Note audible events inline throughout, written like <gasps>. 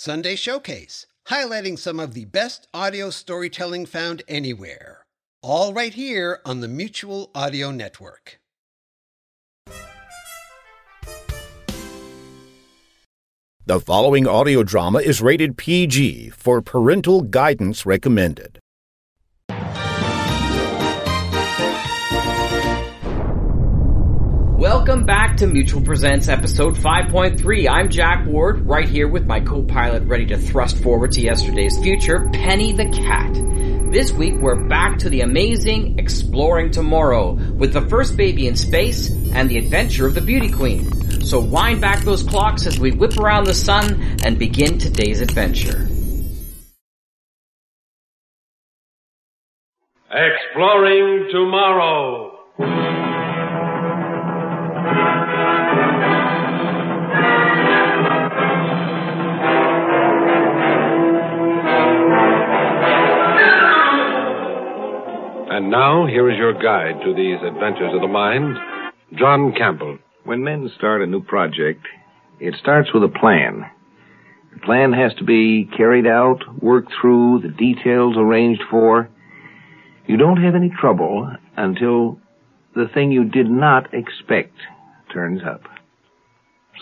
Sunday Showcase, highlighting some of the best audio storytelling found anywhere. All right here on the Mutual Audio Network. The following audio drama is rated PG for parental guidance recommended. Welcome back to Mutual Presents episode 5.3. I'm Jack Ward, right here with my co-pilot ready to thrust forward to yesterday's future, Penny the Cat. This week we're back to the amazing Exploring Tomorrow with the first baby in space and the adventure of the Beauty Queen. So wind back those clocks as we whip around the sun and begin today's adventure. Exploring Tomorrow. And now, here is your guide to these adventures of the mind, John Campbell. When men start a new project, it starts with a plan. The plan has to be carried out, worked through, the details arranged for. You don't have any trouble until the thing you did not expect turns up.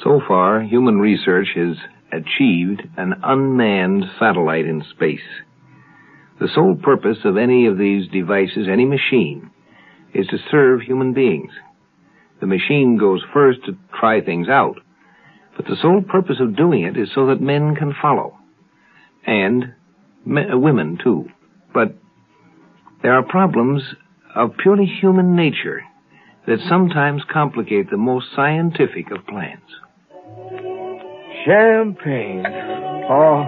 So far, human research has achieved an unmanned satellite in space. The sole purpose of any of these devices, any machine, is to serve human beings. The machine goes first to try things out, but the sole purpose of doing it is so that men can follow. And uh, women, too. But there are problems of purely human nature that sometimes complicate the most scientific of plans. Champagne. Oh,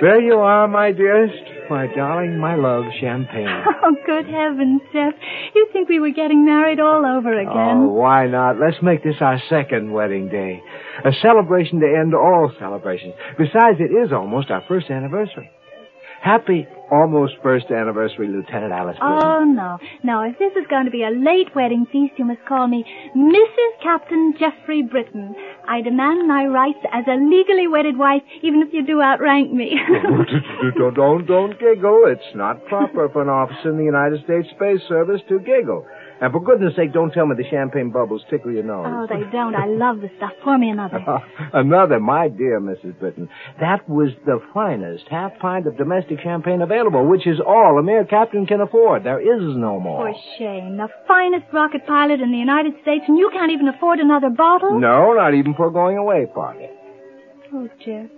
there you are, my dearest. My darling, my love, champagne. <laughs> Oh, good heavens, Jeff. You think we were getting married all over again. Oh, again? why not? Let's make this our second wedding day. A celebration to end all celebrations. Besides, it is almost our first anniversary. Happy almost first anniversary, Lieutenant Alice. Britton. Oh, no. No, if this is going to be a late wedding feast, you must call me Mrs. Captain Jeffrey Britton. I demand my rights as a legally wedded wife, even if you do outrank me. <laughs> don't, don't, don't giggle. It's not proper for an officer in the United States Space Service to giggle. And for goodness sake, don't tell me the champagne bubbles tickle your nose. oh, they don't. I love the stuff. Pour me another. <laughs> Another, my dear Mrs. Britton. That was the finest half pint of domestic champagne available, which is all a mere captain can afford. There is no more. For shame. The finest rocket pilot in the United States, and you can't even afford another bottle? No, not even for a going away party. Oh, Jeff.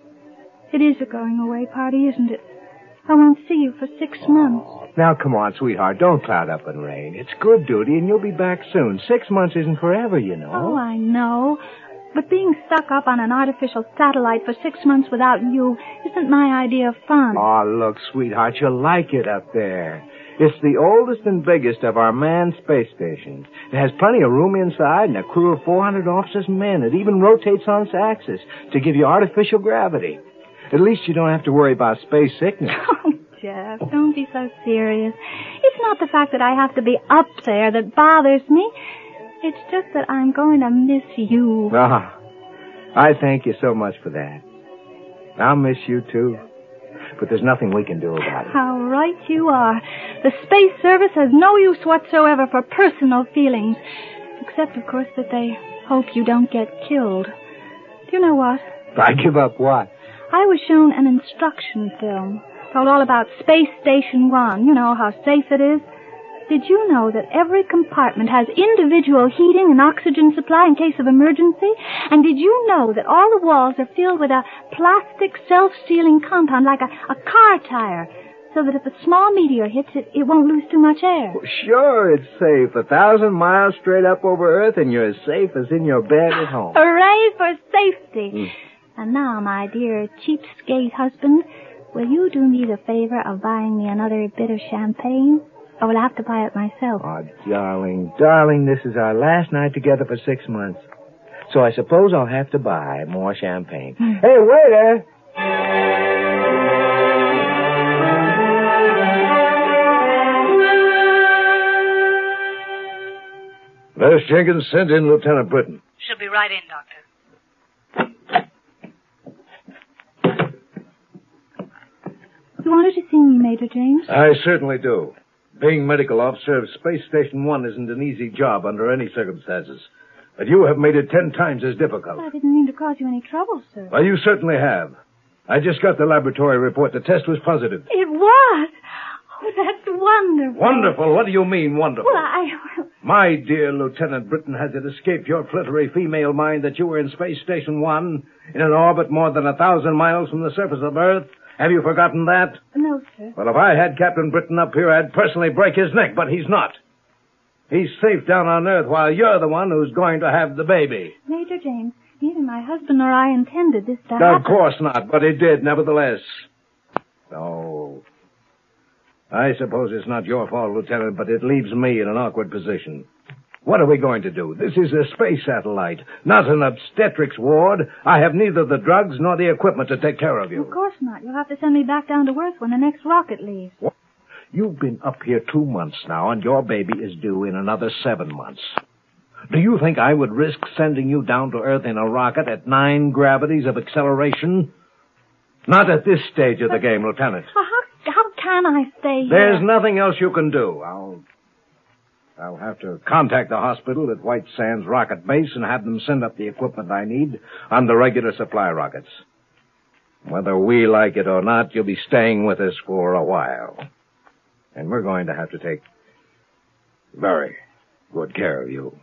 It is a going away party, isn't it? I won't see you for six months. Now, come on, sweetheart. Don't cloud up and rain. It's good duty, and you'll be back soon. Six months isn't forever, you know. Oh, I know. But being stuck up on an artificial satellite for six months without you isn't my idea of fun. Oh, look, sweetheart, you'll like it up there. It's the oldest and biggest of our manned space stations. It has plenty of room inside and a crew of 400 officers and men. It even rotates on its axis to give you artificial gravity. At least you don't have to worry about space sickness. <laughs> Jeff, don't be so serious. It's not the fact that I have to be up there that bothers me. It's just that I'm going to miss you. Ah, I thank you so much for that. I'll miss you too. But there's nothing we can do about it. How right you are. The Space Service has no use whatsoever for personal feelings. Except, of course, that they hope you don't get killed. Do you know what? I give up what? I was shown an instruction film. Told all about Space Station One. You know how safe it is. Did you know that every compartment has individual heating and oxygen supply in case of emergency? And did you know that all the walls are filled with a plastic self-sealing compound like a, a car tire? So that if a small meteor hits it, it won't lose too much air. Sure, it's safe. A thousand miles straight up over Earth, and you're as safe as in your bed at home. <laughs> Hooray for safety! Hmm. And now, my dear cheapskate husband, will you do me the favor of buying me another bit of champagne? I will have to buy it myself? Oh, darling, darling, this is our last night together for six months. So I suppose I'll have to buy more champagne. Hmm. Hey, waiter! Nurse Jenkins, send in Lieutenant Britton. She'll be right in, Doctor. Glad to see me, Major James. I certainly do. Being medical officer of Space Station One isn't an easy job under any circumstances. But you have made it ten times as difficult. I didn't mean to cause you any trouble, sir. Well, you certainly have. I just got the laboratory report. The test was positive. It was. Oh, that's wonderful. Wonderful? What do you mean, wonderful? Well, I. My dear Lieutenant Britton, has it escaped your flittery female mind that you were in Space Station One, in an orbit more than a thousand miles from the surface of Earth? Have you forgotten that? No, sir. Well, if I had Captain Britton up here, I'd personally break his neck, but he's not. He's safe down on Earth while you're the one who's going to have the baby. Major James, neither my husband nor I intended this to happen. Of course not, but it did, nevertheless. Oh. I suppose it's not your fault, Lieutenant, but it leaves me in an awkward position. What are we going to do? This is a space satellite, not an obstetrics ward. I have neither the drugs nor the equipment to take care of you. Of course not. You'll have to send me back down to Earth when the next rocket leaves. You've been up here two months now, and your baby is due in another seven months. Do you think I would risk sending you down to Earth in a rocket at nine gravities of acceleration? Not at this stage of the game, Lieutenant. Well, how, how can I stay here? There's nothing else you can do. I'll. I'll have to contact the hospital at White Sands Rocket Base and have them send up the equipment I need on the regular supply rockets. Whether we like it or not, you'll be staying with us for a while. And we're going to have to take very good care of you.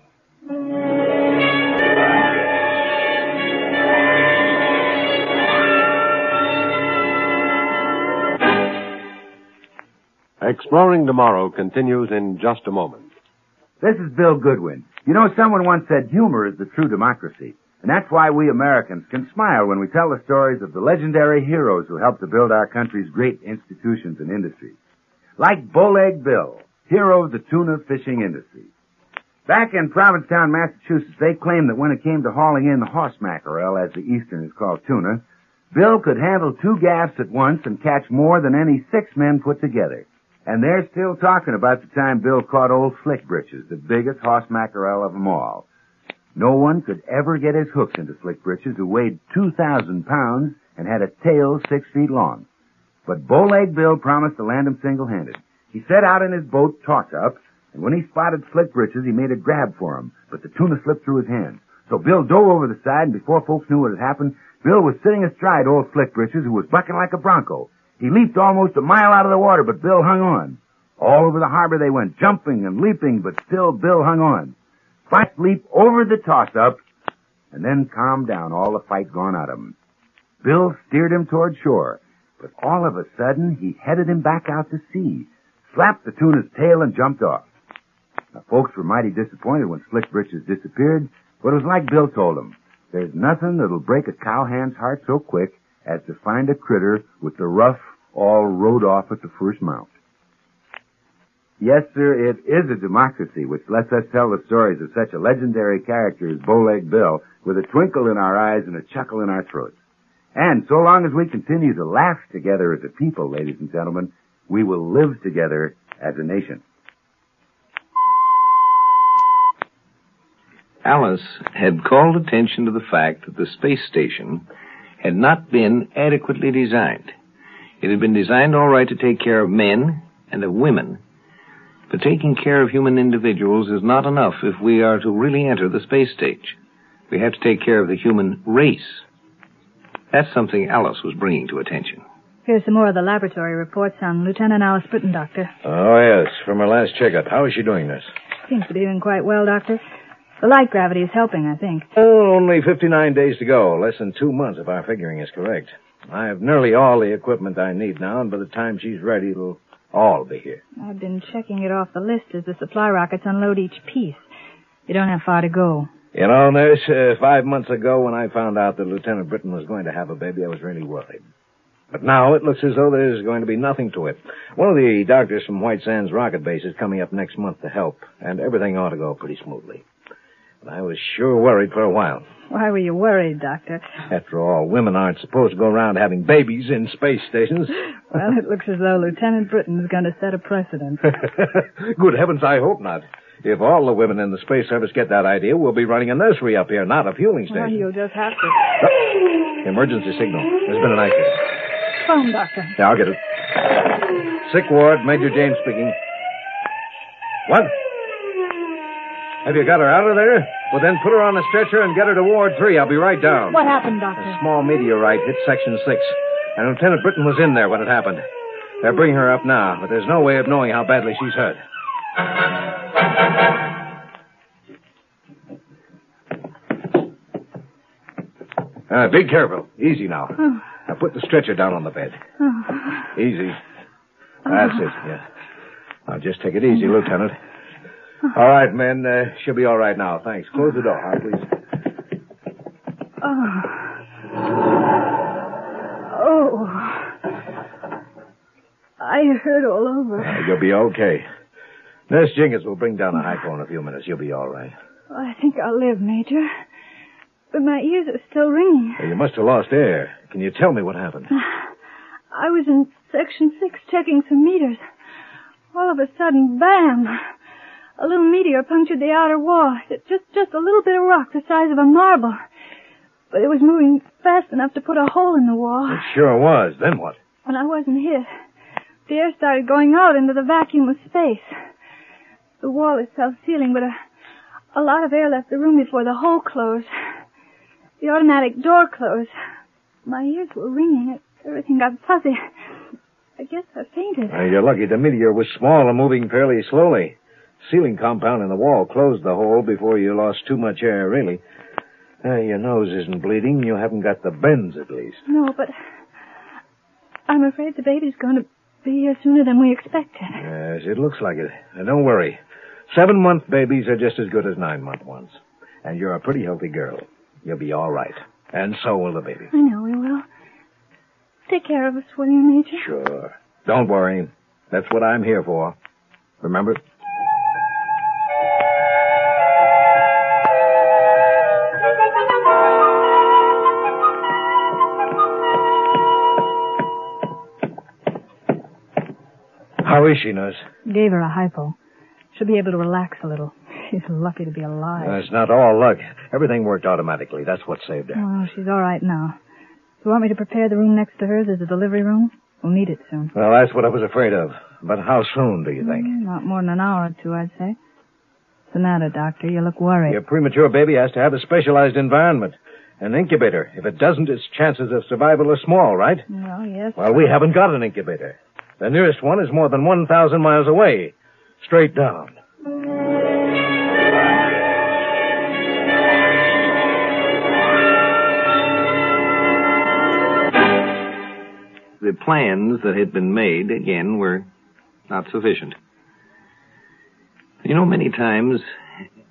Exploring Tomorrow continues in just a moment. This is Bill Goodwin. You know, someone once said humor is the true democracy. And that's why we Americans can smile when we tell the stories of the legendary heroes who helped to build our country's great institutions and industries. Like Bowleg Bill, hero of the tuna fishing industry. Back in Provincetown, Massachusetts, they claimed that when it came to hauling in the horse mackerel, as the Easterners call tuna, Bill could handle two gaffs at once and catch more than any six men put together. And they're still talking about the time Bill caught old Slick Britches, the biggest horse mackerel of them all. No one could ever get his hooks into Slick Britches, who weighed 2,000 pounds and had a tail six feet long. But Bowleg Bill promised to land him single-handed. He set out in his boat, toss-up, and when he spotted Slick Britches, he made a grab for him, but the tuna slipped through his hands. So Bill dove over the side, and before folks knew what had happened, Bill was sitting astride old Slick Britches, who was bucking like a bronco. He leaped almost a mile out of the water, but Bill hung on. All over the harbor they went, jumping and leaping, but still Bill hung on. Fast leap over the toss-up, and then calmed down, all the fight gone out of him. Bill steered him toward shore, but all of a sudden he headed him back out to sea, slapped the tuna's tail and jumped off. Now, folks were mighty disappointed when Slick Britches disappeared, but it was like Bill told them. There's nothing that'll break a cowhand's heart so quick as to find a critter with the rough all rode off at the first mount. Yes, sir, it is a democracy which lets us tell the stories of such a legendary character as Bowleg Bill with a twinkle in our eyes and a chuckle in our throats. And so long as we continue to laugh together as a people, ladies and gentlemen, we will live together as a nation. Alice had called attention to the fact that the space station had not been adequately designed. It had been designed all right to take care of men and of women, but taking care of human individuals is not enough if we are to really enter the space stage. We have to take care of the human race. That's something Alice was bringing to attention. Here's some more of the laboratory reports on Lieutenant Alice Britton, Doctor. Oh, yes, from her last checkup. How is she doing this? Seems to be doing quite well, Doctor. The light gravity is helping, I think. Oh, only 59 days to go. Less than two months if our figuring is correct. I have nearly all the equipment I need now, and by the time she's ready, it'll all be here. I've been checking it off the list as the supply rockets unload each piece. You don't have far to go. You know, nurse, uh, five months ago when I found out that Lieutenant Britton was going to have a baby, I was really worried. But now it looks as though there's going to be nothing to it. One of the doctors from White Sands Rocket Base is coming up next month to help, and everything ought to go pretty smoothly. But I was sure worried for a while. Why were you worried, Doctor? After all, women aren't supposed to go around having babies in space stations. <laughs> Well, it looks as though Lieutenant Britton's going to set a precedent. <laughs> Good heavens, I hope not. If all the women in the Space Service get that idea, we'll be running a nursery up here, not a fueling Well, station. you'll just have to. Emergency signal. There's been an accident. Phone, Doctor. Yeah, I'll get it. Sick ward, Major James speaking. What? Have you got her out of there? Well, then put her on a stretcher and get her to Ward 3. I'll be right down. What happened, Doctor? A small meteorite hit Section 6, and Lieutenant Britton was in there when it happened. They're bringing her up now, but there's no way of knowing how badly she's hurt. Uh, be careful. Easy now. Now put the stretcher down on the bed. Easy. That's it, yeah. Now just take it easy, Lieutenant. <laughs> All right, men. Uh, she'll be all right now. Thanks. Close the door, huh, please. <sighs> Oh. Oh. I hurt all over. Uh, you'll be okay. Nurse Jenkins will bring down a hypo in a few minutes. You'll be all right. I think I'll live, Major. But my ears are still ringing. Well, you must have lost air. Can you tell me what happened? <sighs> I was in section six checking some meters. All of a sudden, bam! A little meteor punctured the outer wall. Just just a little bit of rock the size of a marble. But it was moving fast enough to put a hole in the wall. It sure was. Then what? When I wasn't hit, the air started going out into the vacuum of space. The wall is self-sealing, but a, a lot of air left the room before the hole closed. The automatic door closed. My ears were ringing. Everything got fuzzy. I guess I fainted. Uh, you're lucky the meteor was small and moving fairly slowly. Sealing compound in the wall closed the hole before you lost too much air, really. Uh, your nose isn't bleeding. You haven't got the bends, at least. No, but I'm afraid the baby's going to be here sooner than we expected. Yes, it looks like it. Now, don't worry. Seven-month babies are just as good as nine-month ones. And you're a pretty healthy girl. You'll be all right. And so will the baby. I know we will. Take care of us, will you, Major? Sure. Don't worry. That's what I'm here for. Remember? How is she, nurse? Gave her a hypo. She'll be able to relax a little. <laughs> She's lucky to be alive. Uh, it's not all luck. Everything worked automatically. That's what saved her. Well, she's all right now. Do You want me to prepare the room next to hers as a delivery room? We'll need it soon. Well, that's what I was afraid of. But how soon, do you think? Mm, Not more than an hour or two, I'd say. What's the matter, Doctor? You look worried. Your premature baby has to have a specialized environment. An incubator. If it doesn't, its chances of survival are small, right? Well, yes. Well, we haven't got an incubator. The nearest one is more than 1,000 miles away. Straight down. The plans that had been made, again, were not sufficient. You know, many times,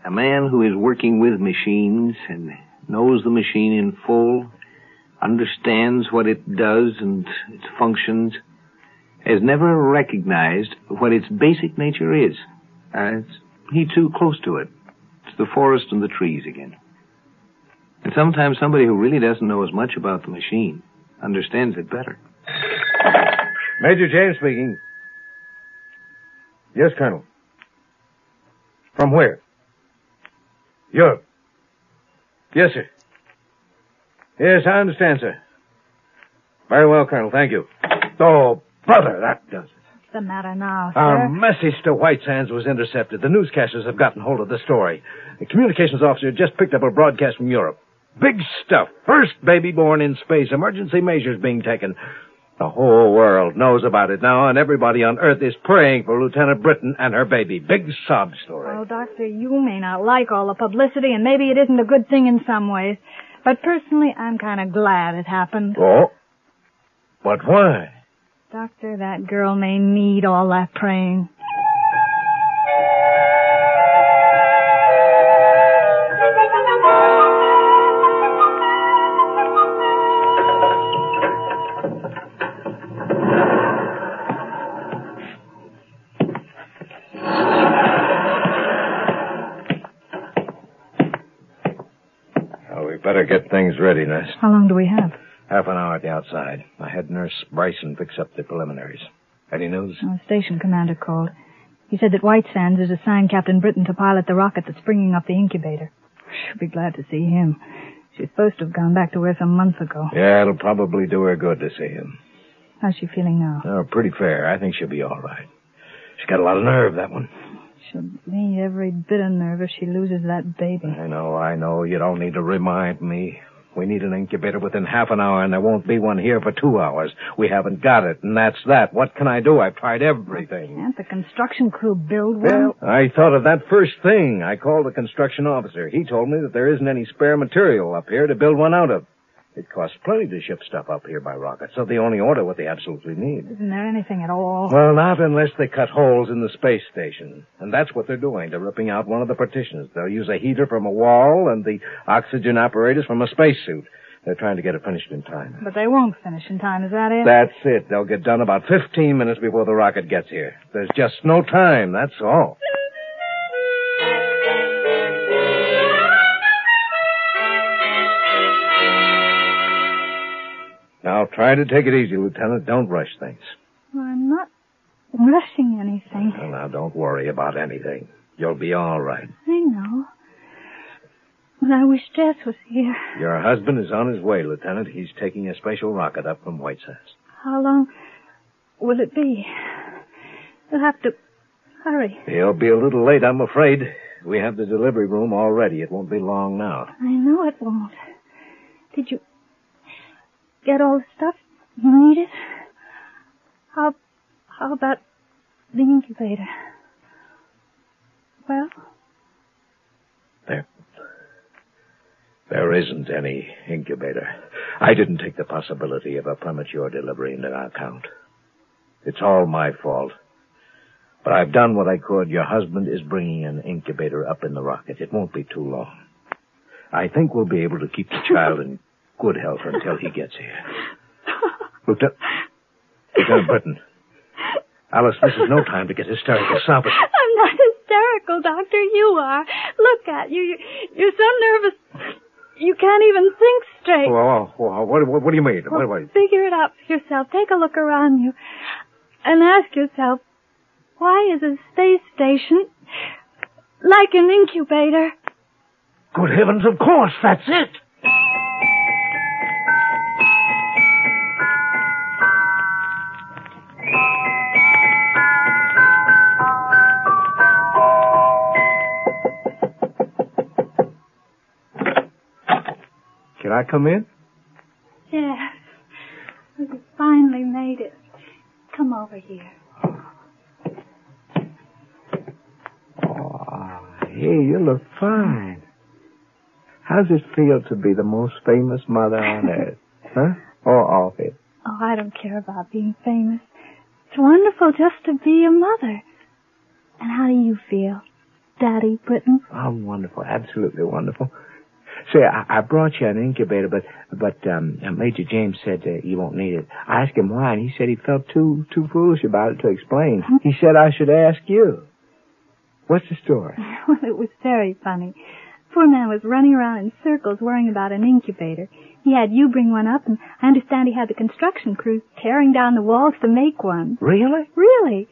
a man who is working with machines and knows the machine in full, understands what it does and its functions, has never recognized what its basic nature is. Uh, too close to it. It's the forest and the trees again. And sometimes somebody who really doesn't know as much about the machine understands it better. Major James speaking. Yes, Colonel. From where? Europe. Yes, sir. Yes, I understand, sir. Very well, Colonel. Thank you. Oh, brother, that does it. What's the matter now, sir? Our message to White Sands was intercepted. The newscasters have gotten hold of the story. The communications officer just picked up a broadcast from Europe. Big stuff. First baby born in space. Emergency measures being taken. The whole world knows about it now, and everybody on Earth is praying for Lieutenant Britton and her baby. Big sob story. Well, Doctor, you may not like all the publicity, and maybe it isn't a good thing in some ways. But personally, I'm kind of glad it happened. Oh. But why? Doctor, that girl may need all that praying. Oh, we better get things ready, nurse. How long do we have? Half an hour at the outside. I had Nurse Bryson fix up the preliminaries. Any news? The station commander called. He said that White Sands has assigned Captain Britton to pilot the rocket that's bringing up the incubator. <laughs> She'll be glad to see him. She's supposed to have gone back to her some months ago. Yeah, it'll probably do her good to see him. How's she feeling now? Oh, pretty fair. I think she'll be all right. She's got a lot of nerve, that one. She'll need every bit of nerve if she loses that baby. I know, I know. You don't need to remind me. We need an incubator within half an hour, and there won't be one here for two hours. We haven't got it, and that's that. What can I do? I've tried everything. Can't the construction crew build one? Well, I thought of that first thing. I called the construction officer. He told me that there isn't any spare material up here to build one out of. It costs plenty to ship stuff up here by rocket, so they only order what they absolutely need. Isn't there anything at all? Well, not unless they cut holes in the space station. And that's what they're doing. They're ripping out one of the partitions. They'll use a heater from a wall and the oxygen apparatus from a spacesuit. They're trying to get it finished in time. But they won't finish in time, is that it? That's it. They'll get done about 15 minutes before the rocket gets here. There's just no time, that's all. Now, try to take it easy, Lieutenant. Don't rush things. Well, I'm not rushing anything. Well, now, don't worry about anything. You'll be all right. I know. But I wish Jess was here. Your husband is on his way, Lieutenant. He's taking a special rocket up from White Sands. How long will it be? You'll have to hurry. He'll be a little late, I'm afraid. We have the delivery room all ready. It won't be long now. I know it won't. Did you get all the stuff you needed? How how about the incubator? Well, There. There isn't any incubator. I didn't take the possibility of a premature delivery into account. It's all my fault. But I've done what I could. Your husband is bringing an incubator up in the rocket. It won't be too long. I think we'll be able to keep the child in good health until he gets here. <laughs> Lieutenant, Lieutenant Britton. Alice, this is no time to get hysterical. Stop it. I'm not hysterical, Doctor. You are. Look at you. you you're so nervous. You can't even think straight. Whoa, whoa, whoa. What, what, what do you mean? What, what? Figure it out for yourself. Take a look around you and ask yourself, why is a space station like an incubator? Good heavens, of course, that's it. Can I come in? Yes. You finally made it. Come over here. Oh, hey, you look fine. How's it feel to be the most famous mother on <laughs> earth? Huh? Or off it? Oh, I don't care about being famous. It's wonderful just to be a mother. And how do you feel, Daddy Britton? Oh, wonderful. Absolutely wonderful. Say, I, I brought you an incubator, but but um, Major James said uh, you won't need it. I asked him why, and he said he felt too too foolish about it to explain. He said I should ask you. What's the story? <laughs> Well, it was very funny. Poor man was running around in circles worrying about an incubator. He had you bring one up, and I understand he had the construction crew tearing down the walls to make one. Really? Really?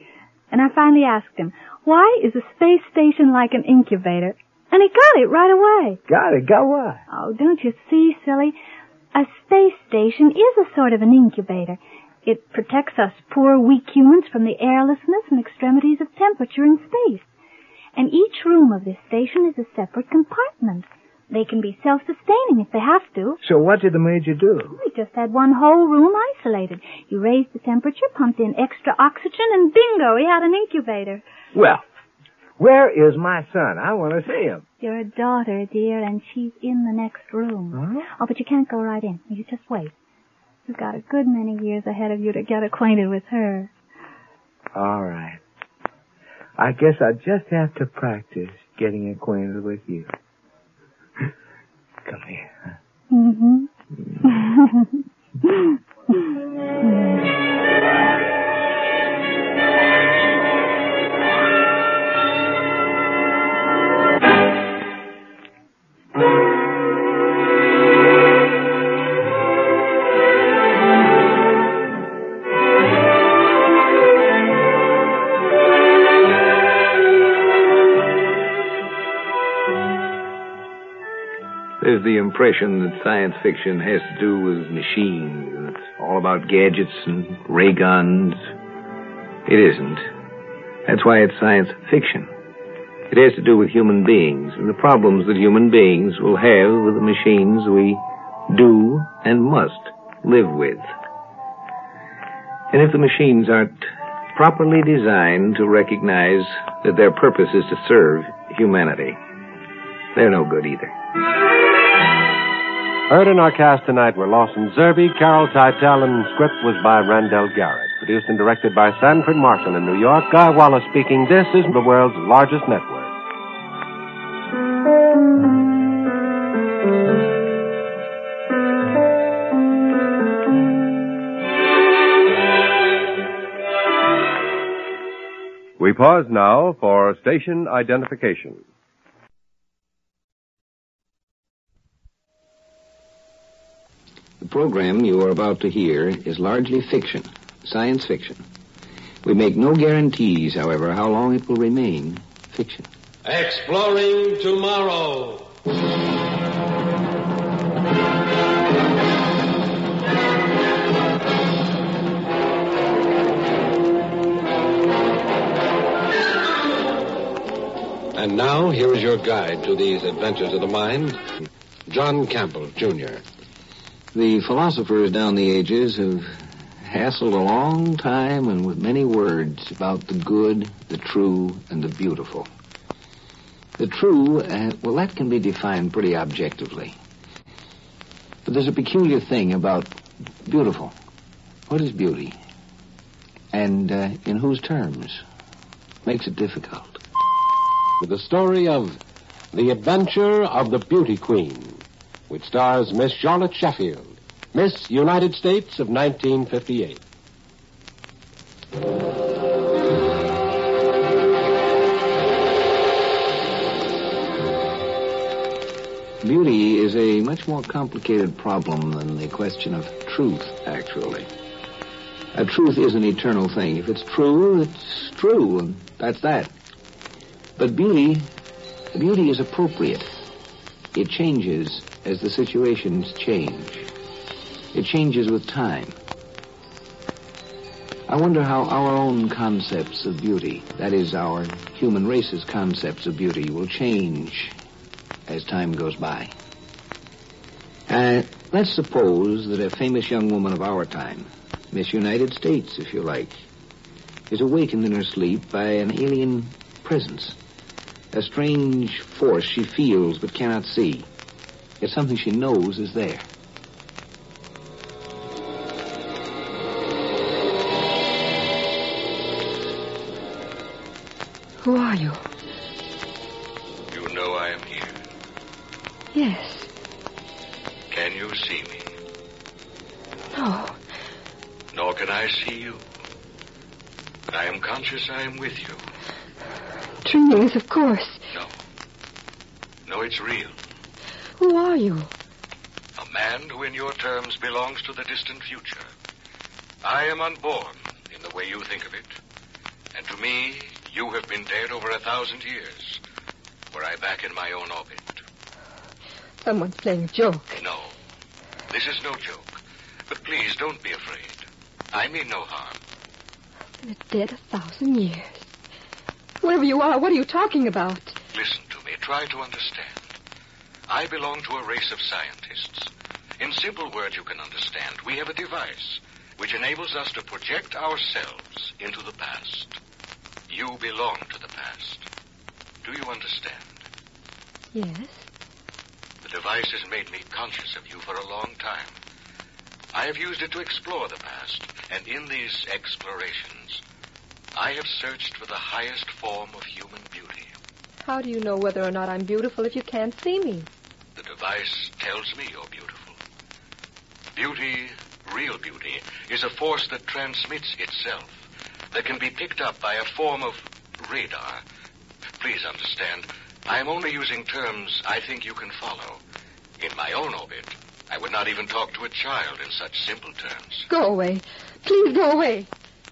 And I finally asked him, why is a space station like an incubator? And he got it right away. Got it. Got what? Oh, don't you see, silly? A space station is a sort of an incubator. It protects us poor, weak humans from the airlessness and extremities of temperature in space. And each room of this station is a separate compartment. They can be self-sustaining if they have to. So what did the major do? We just had one whole room isolated. He raised the temperature, pumped in extra oxygen, and bingo, we had an incubator. Well, where is my son? I want to see him. Your daughter, dear, and she's in the next room. Huh? Oh, but you can't go right in. You just wait. You've got a good many years ahead of you to get acquainted with her. All right. I guess I just have to practice getting acquainted with you. Come here. huh? Mm-hmm. <laughs> There's the impression that science fiction has to do with machines, and it's all about gadgets and ray guns. It isn't. That's why it's science fiction. It has to do with human beings and the problems that human beings will have with the machines we do and must live with. And if the machines aren't properly designed to recognize that their purpose is to serve humanity, they're no good either. Heard in our cast tonight were Lawson Zerbe, Carol Teitel, and script was by Randall Garrett. Produced and directed by Sanford Marshall in New York. Guy Wallace speaking. This is the world's largest network. We pause now for station identification. Program you are about to hear is largely fiction, science fiction. We make no guarantees, however, how long it will remain fiction. Exploring tomorrow. And now, here is your guide to these adventures of the mind, John Campbell, Jr. The philosophers down the ages have hassled a long time and with many words about the good, the true, and the beautiful. The true, uh, well, that can be defined pretty objectively. But there's a peculiar thing about beautiful. What is beauty? And uh, in whose terms? Makes it difficult. With the story of The Adventure of the Beauty Queen, which stars Miss Charlotte Sheffield, Miss United States of 1958. Beauty is a much more complicated problem than the question of truth, actually. A truth is an eternal thing. If it's true, it's true, and that's that. But beauty, beauty is appropriate. It changes as the situations change. It changes with time. I wonder how our own concepts of beauty, that is, our human race's concepts of beauty, will change as time goes by. Uh, let's suppose that a famous young woman of our time, Miss United States, if you like, is awakened in her sleep by an alien presence. A strange force she feels but cannot see. It's something she knows is there. Belongs to the distant future. I am unborn in the way you think of it. And to me, you have been dead over a thousand years, were I back in my own orbit. Someone's playing a joke. No, this is no joke. But please don't be afraid. I mean no harm. Been dead a thousand years. Whoever you are, what are you talking about? Listen to me. Try to understand. I belong to a race of scientists. In simple words you can understand, we have a device which enables us to project ourselves into the past. You belong to the past. Do you understand? Yes. The device has made me conscious of you for a long time. I have used it to explore the past, and in these explorations, I have searched for the highest form of human beauty. How do you know whether or not I'm beautiful if you can't see me? The device tells me you're beautiful. Beauty, real beauty, is a force that transmits itself, that can be picked up by a form of radar. Please understand, I am only using terms I think you can follow. In my own orbit, I would not even talk to a child in such simple terms. Go away. Please go away.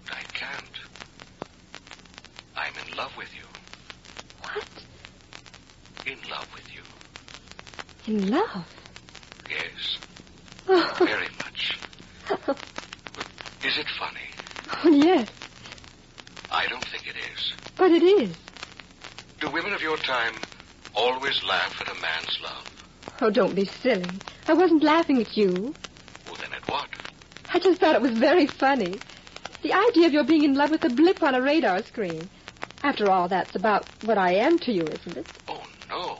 I can't. I'm in love with you. What? In love with you. In love? Yes. Oh. Very much. Is it funny? Oh, yes, I don't think it is. but it is. Do women of your time always laugh at a man's love? Oh, don't be silly. I wasn't laughing at you. Well, then at what? I just thought it was very funny. The idea of your being in love with a blip on a radar screen. After all, that's about what I am to you, isn't it? Oh, no.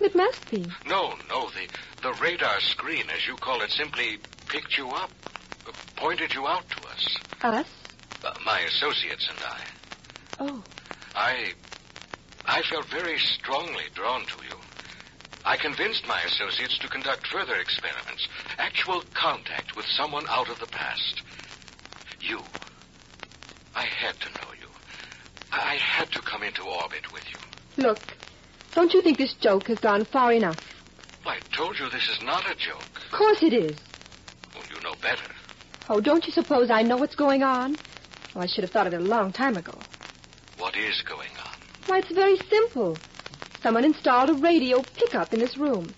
It must be. No, no. The, the radar screen, as you call it, simply picked you up, pointed you out to us. Us? Uh, my associates and I. Oh. I. I felt very strongly drawn to you. I convinced my associates to conduct further experiments, actual contact with someone out of the past. You. I had to know you. I had to come into orbit with you. Look, don't you think this joke has gone far enough? I told you this is not a joke. Of course it is. Well, you know better. Oh, don't you suppose I know what's going on? Oh, I should have thought of it a long time ago. What is going on? Why, it's very simple. Someone installed a radio pickup in this room.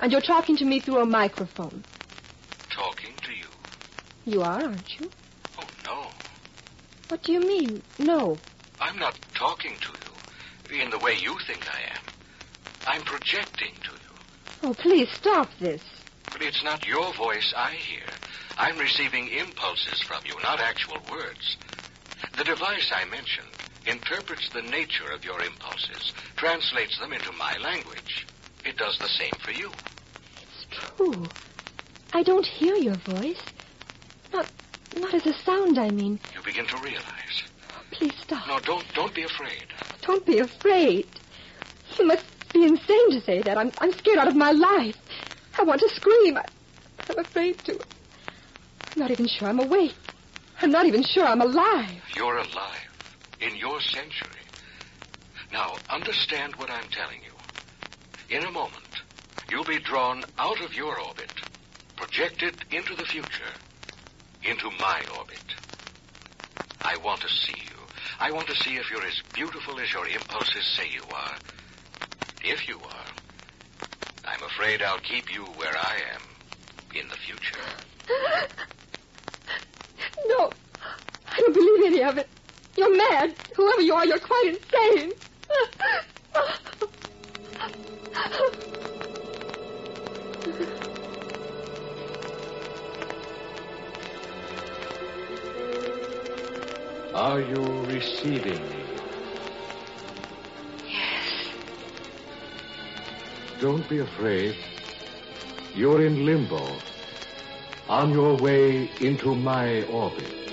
And you're talking to me through a microphone. Talking to you. You are, aren't you? Oh, no. What do you mean, no? I'm not talking to you in the way you think I am. I'm projecting to you. Oh, please stop this. But it's not your voice I hear. I'm receiving impulses from you, not actual words. The device I mentioned interprets the nature of your impulses, translates them into my language. It does the same for you. It's true. I don't hear your voice. Not, not as a sound, I mean. You begin to realize. Please stop. No, don't don't be afraid. Don't be afraid. You must be insane to say that. I'm, I'm scared out of my life. I want to scream. I, I'm afraid to. I'm not even sure I'm awake. I'm not even sure I'm alive. You're alive in your century. Now, understand what I'm telling you. In a moment, you'll be drawn out of your orbit, projected into the future, into my orbit. I want to see you. I want to see if you're as beautiful as your impulses say you are. If you are, I'm afraid I'll keep you where I am in the future. <gasps> No, I don't believe any of it. You're mad. Whoever you are, you're quite insane. Are you receiving Don't be afraid. You're in limbo. On your way into my orbit.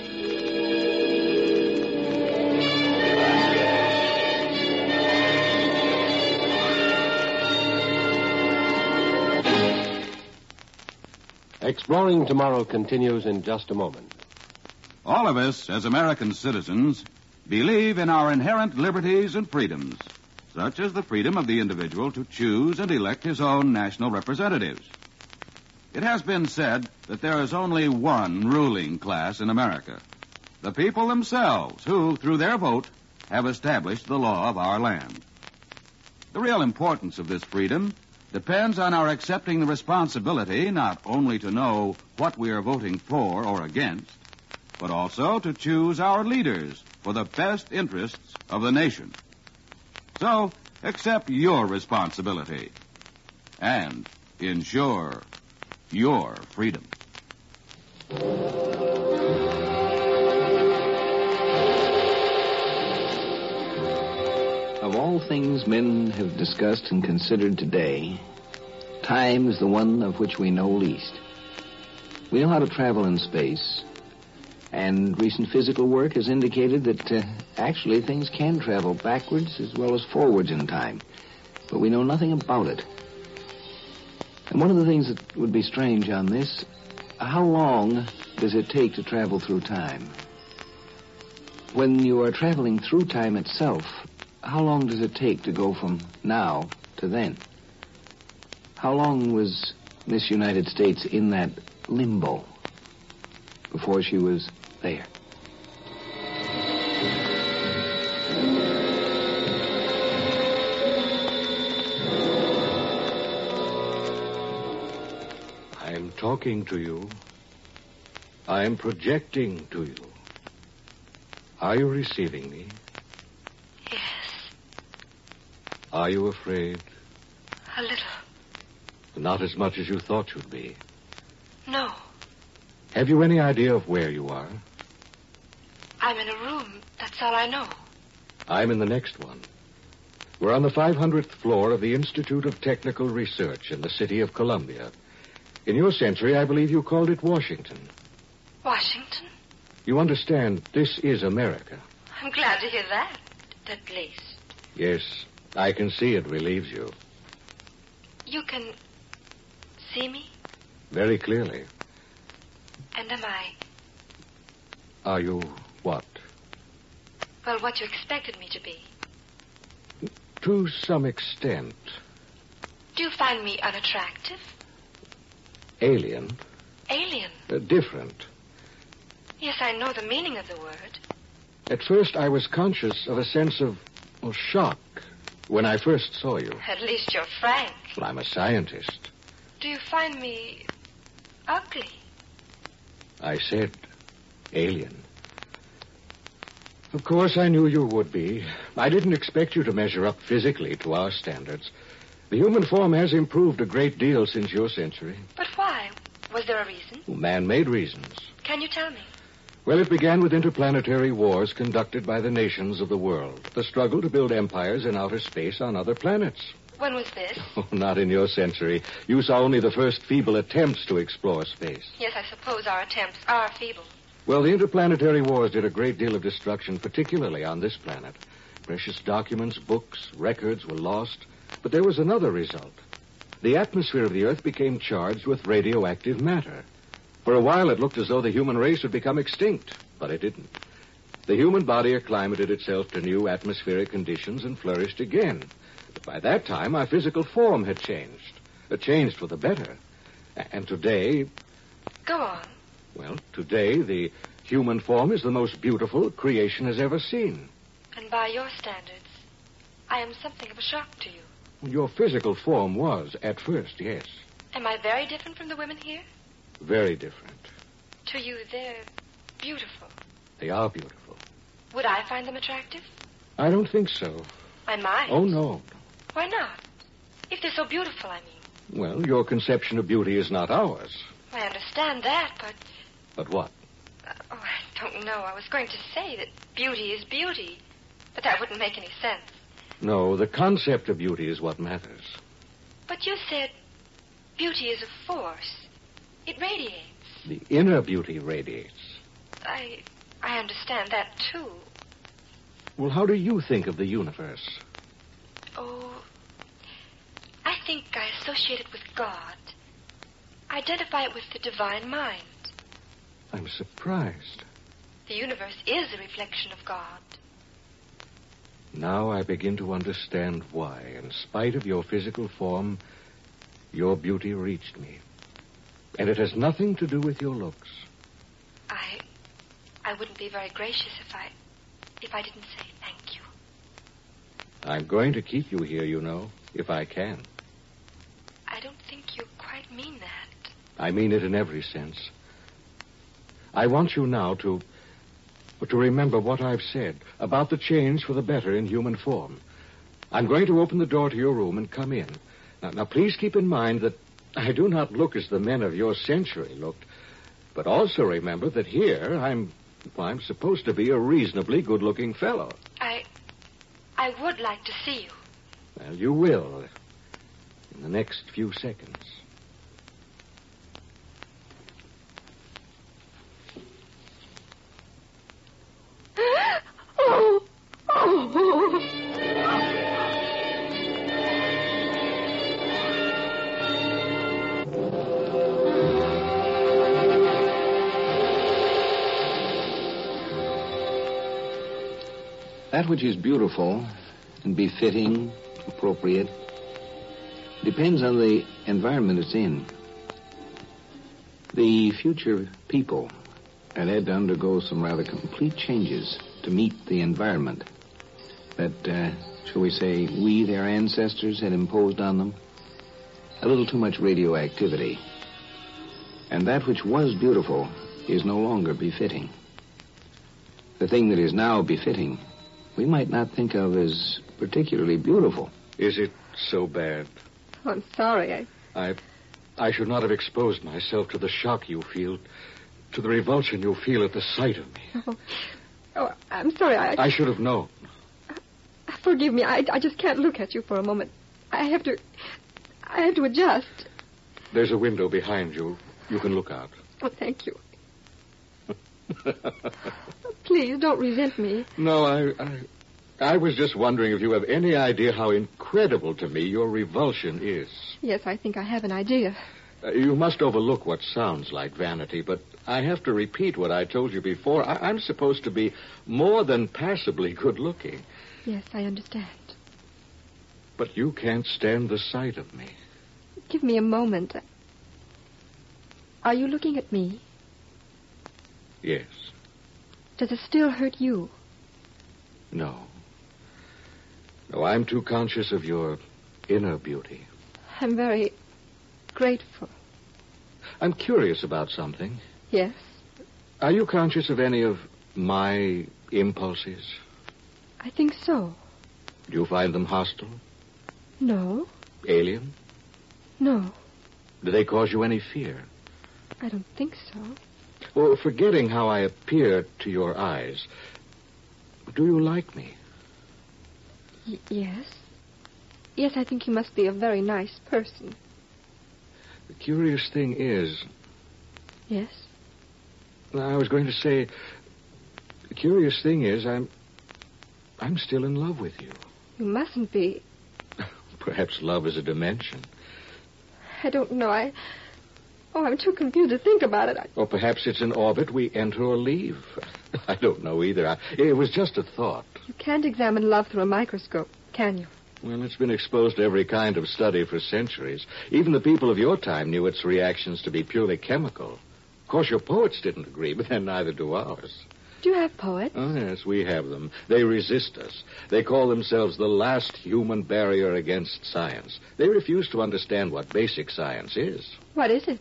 Exploring Tomorrow continues in just a moment. All of us, as American citizens, believe in our inherent liberties and freedoms, such as the freedom of the individual to choose and elect his own national representatives. It has been said that there is only one ruling class in America the people themselves, who, through their vote, have established the law of our land. The real importance of this freedom depends on our accepting the responsibility not only to know what we are voting for or against, but also to choose our leaders for the best interests of the nation. So, accept your responsibility and ensure your freedom. Of all things men have discussed and considered today, time is the one of which we know least. We know how to travel in space, and recent physical work has indicated that uh, actually things can travel backwards as well as forwards in time, but we know nothing about it. And one of the things that would be strange on this, how long does it take to travel through time? When you are traveling through time itself, how long does it take to go from now to then? How long was Miss United States in that limbo before she was there? I'm talking to you I am projecting to you. Are you receiving me? Yes, Are you afraid? a little. Not as much as you thought you'd be. No, Have you any idea of where you are? I'm in a room. That's all I know. I'm in the next one. We're on the 500th floor of the Institute of Technical Research in the city of Columbia. In your century, I believe you called it Washington. Washington? You understand, this is America. I'm glad to hear that, at least. Yes, I can see it relieves you. You can see me, Very clearly. and am I, Are you what? well, what you expected me to be. To some extent, Do you find me unattractive? alien, Alien? uh, different. Yes, I know the meaning of the word. At first, I was conscious of a sense of well, shock when I first saw you. At least you're frank. Well, I'm a scientist. Do you find me ugly? I said alien. Of course, I knew you would be. I didn't expect you to measure up physically to our standards. The human form has improved a great deal since your century. But why? Was there a reason? Man made reasons. Can you tell me? Well, it began with interplanetary wars conducted by the nations of the world. The struggle to build empires in outer space on other planets. <laughs> When was this? Oh, not in your century. You saw only the first feeble attempts to explore space. Yes, I suppose our attempts are feeble. Well, the interplanetary wars did a great deal of destruction, particularly on this planet. Precious documents, books, records were lost. But there was another result. The atmosphere of the Earth became charged with radioactive matter. For a while, it looked as though the human race would become extinct, but it didn't. The human body acclimated itself to new atmospheric conditions and flourished again. But by that time, our physical form had changed. It changed for the better. And today, Go on. Well, today, the human form is the most beautiful creation has ever seen. And by your standards, I am something of a shock to you. Your physical form was, at first, yes, Am I very different from the women here? very different. To you, they're beautiful. They are beautiful. Would I find them attractive? I don't think so. I might. Oh, no. Why not? If they're so beautiful, I mean. Well, your conception of beauty is not ours. I understand that, but But what? oh, I don't know. I was going to say that beauty is beauty, but that wouldn't make any sense. No, the concept of beauty is what matters. But you said beauty is a force. It radiates. The inner beauty radiates. I I understand that too. Well, how do you think of the universe? Oh, I think I associate it with God. I Identify it with the divine mind. I'm surprised. The universe is a reflection of God. Now I begin to understand why, in spite of your physical form, your beauty reached me. And it has nothing to do with your looks. I I wouldn't be very gracious if I if I didn't say thank you. I'm going to keep you here, you know, if I can. I don't think you quite mean that. I mean it in every sense. I want you now to to remember what I've said about the change for the better in human form. I'm going to open the door to your room and come in. Now, now please keep in mind that I do not look as the men of your century looked, but also remember that here I'm well, I'm supposed to be a reasonably good-looking fellow. I I would like to see you. Well, you will in the next few seconds. That which is beautiful and befitting, appropriate, depends on the environment it's in. The future people had had to undergo some rather complete changes to meet the environment that, uh, shall we say, we, their ancestors, had imposed on them. A little too much radioactivity. And that which was beautiful is no longer befitting. The thing that is now befitting, we might not think of as particularly beautiful. Is it so bad? Oh, I'm sorry. I... I I should not have exposed myself to the shock you feel, to the revulsion you feel at the sight of me. Oh, oh I'm sorry. I, I should have known. Uh, forgive me. I, I just can't look at you for a moment. I have to. I have to adjust. There's a window behind you. You can look out. Oh, thank you. <laughs> Please don't resent me. No, I, I, I was just wondering if you have any idea how incredible to me your revulsion is. Yes, I think I have an idea. Uh, you must overlook what sounds like vanity, but I have to repeat what I told you before. I, I'm supposed to be more than passably good looking. Yes, I understand. But you can't stand the sight of me. Give me a moment. Are you looking at me? Yes. Does it still hurt you? No. No, I'm too conscious of your inner beauty. I'm very grateful. I'm curious about something. Yes? Are you conscious of any of my impulses? I think so. Do you find them hostile? No. Alien? No. Do they cause you any fear? I don't think so. Well, forgetting how I appear to your eyes, do you like me? Y- yes. Yes, I think you must be a very nice person. The curious thing is. Yes? I was going to say. The curious thing is, I'm. I'm still in love with you. You mustn't be. <laughs> Perhaps love is a dimension. I don't know. I. Oh, I'm too confused to think about it. I... Or perhaps it's an orbit we enter or leave. <laughs> I don't know either. I... It was just a thought. You can't examine love through a microscope, can you? Well, it's been exposed to every kind of study for centuries. Even the people of your time knew its reactions to be purely chemical. Of course, your poets didn't agree, but then neither do ours. Do you have poets? Oh, yes, we have them. They resist us. They call themselves the last human barrier against science. They refuse to understand what basic science is. What is it?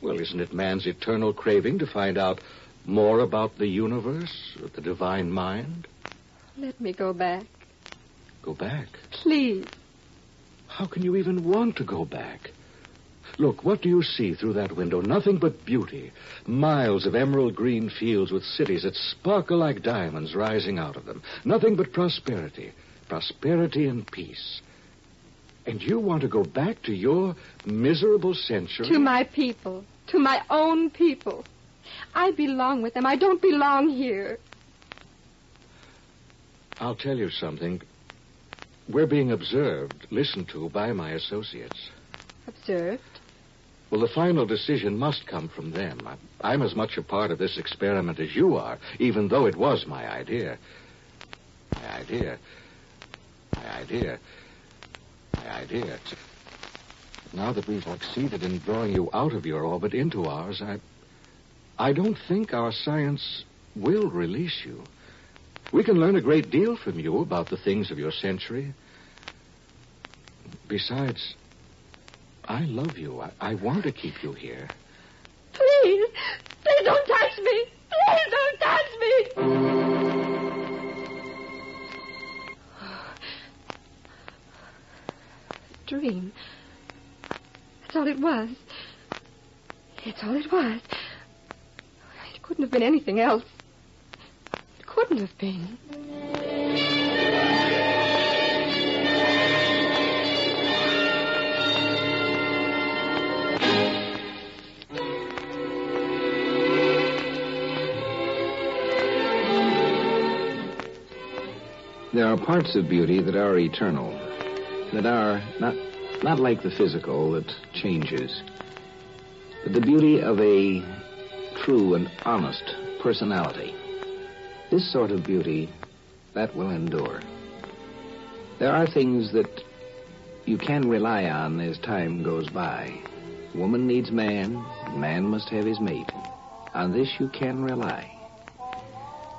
Well, isn't it man's eternal craving to find out more about the universe, the divine mind? Let me go back. Go back? Please. How can you even want to go back? Look, what do you see through that window? Nothing but beauty. Miles of emerald green fields with cities that sparkle like diamonds rising out of them. Nothing but prosperity. Prosperity and peace. And you want to go back to your miserable century? To my people. To my own people. I belong with them. I don't belong here. I'll tell you something. We're being observed, listened to by my associates. Observed? Well, the final decision must come from them. I'm as much a part of this experiment as you are, even though it was my idea. My idea. My idea. Idea. Now that we've succeeded in drawing you out of your orbit into ours, I. I don't think our science will release you. We can learn a great deal from you about the things of your century. Besides, I love you. I, I want to keep you here. Please, please don't touch me. It was. It's all it was. It couldn't have been anything else. It couldn't have been. There are parts of beauty that are eternal, that are not, not like the physical that changes, but the beauty of a true and honest personality. This sort of beauty, that will endure. There are things that you can rely on as time goes by. Woman needs man, man must have his mate. On this you can rely.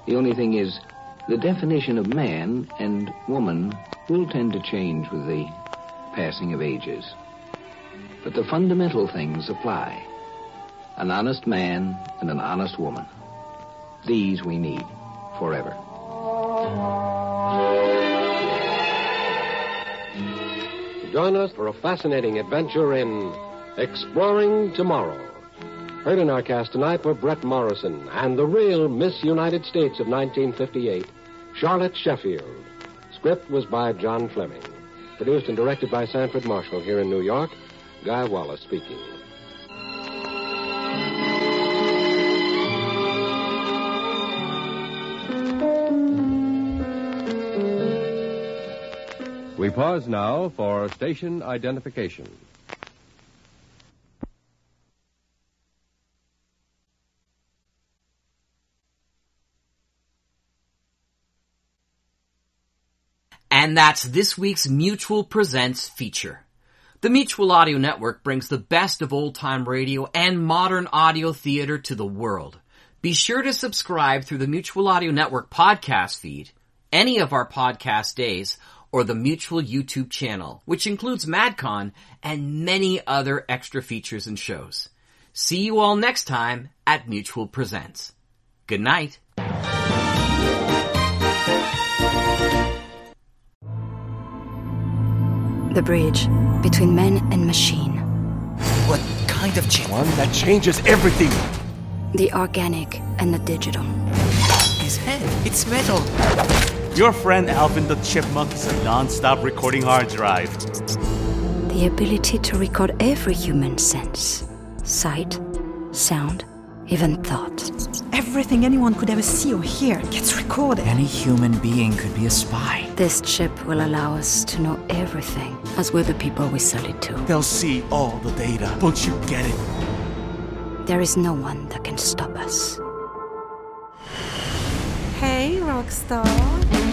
The only thing is, the definition of man and woman will tend to change with the passing of ages. But the fundamental things apply. an honest man and an honest woman. These we need forever. Join us for a fascinating adventure in Exploring Tomorrow. Heard in our cast tonight were Bret Morrison and the real Miss United States of 1958, Charlotte Sheffield. Script was by John Fleming. Produced and directed by Sanford Marshall here in New York. Guy Wallace speaking. We pause now for station identification. And that's this week's Mutual Presents feature. The Mutual Audio Network brings the best of old time radio and modern audio theater to the world. Be sure to subscribe through the Mutual Audio Network podcast feed, any of our podcast days, or the Mutual YouTube channel, which includes MadCon and many other extra features and shows. See you all next time at Mutual Presents. Good night. The bridge between man and machine. What kind of change? One that changes everything. The organic and the digital. His head, it's metal. Your friend Alvin the Chipmunk is a non-stop recording hard drive. The ability to record every human sense. Sight, sound, even thought. Everything anyone could ever see or hear gets recorded. Any human being could be a spy. This chip will allow us to know everything, as will the people we sell it to. They'll see all the data. Don't you get it? There is no one that can stop us. Hey, Rockstar.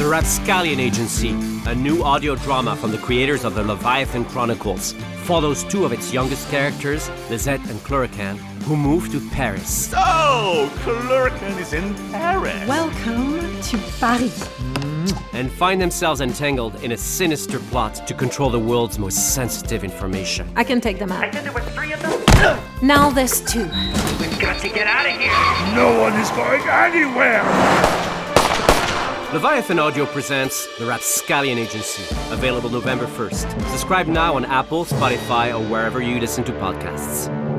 The Rapscallion Agency, a new audio drama from the creators of the Leviathan Chronicles, follows two of its youngest characters, Lizette and Cluracan, who move to Paris. So, Cluracan is in Paris. Welcome to Paris. Mm. And find themselves entangled in a sinister plot to control the world's most sensitive information. I can take them out. I said there were three of them. <clears throat> Now there's two. We've got to get out of here. No one is going anywhere. Leviathan Audio presents The Rapscallion Agency, available November 1st. Subscribe now on Apple, Spotify, or wherever you listen to podcasts.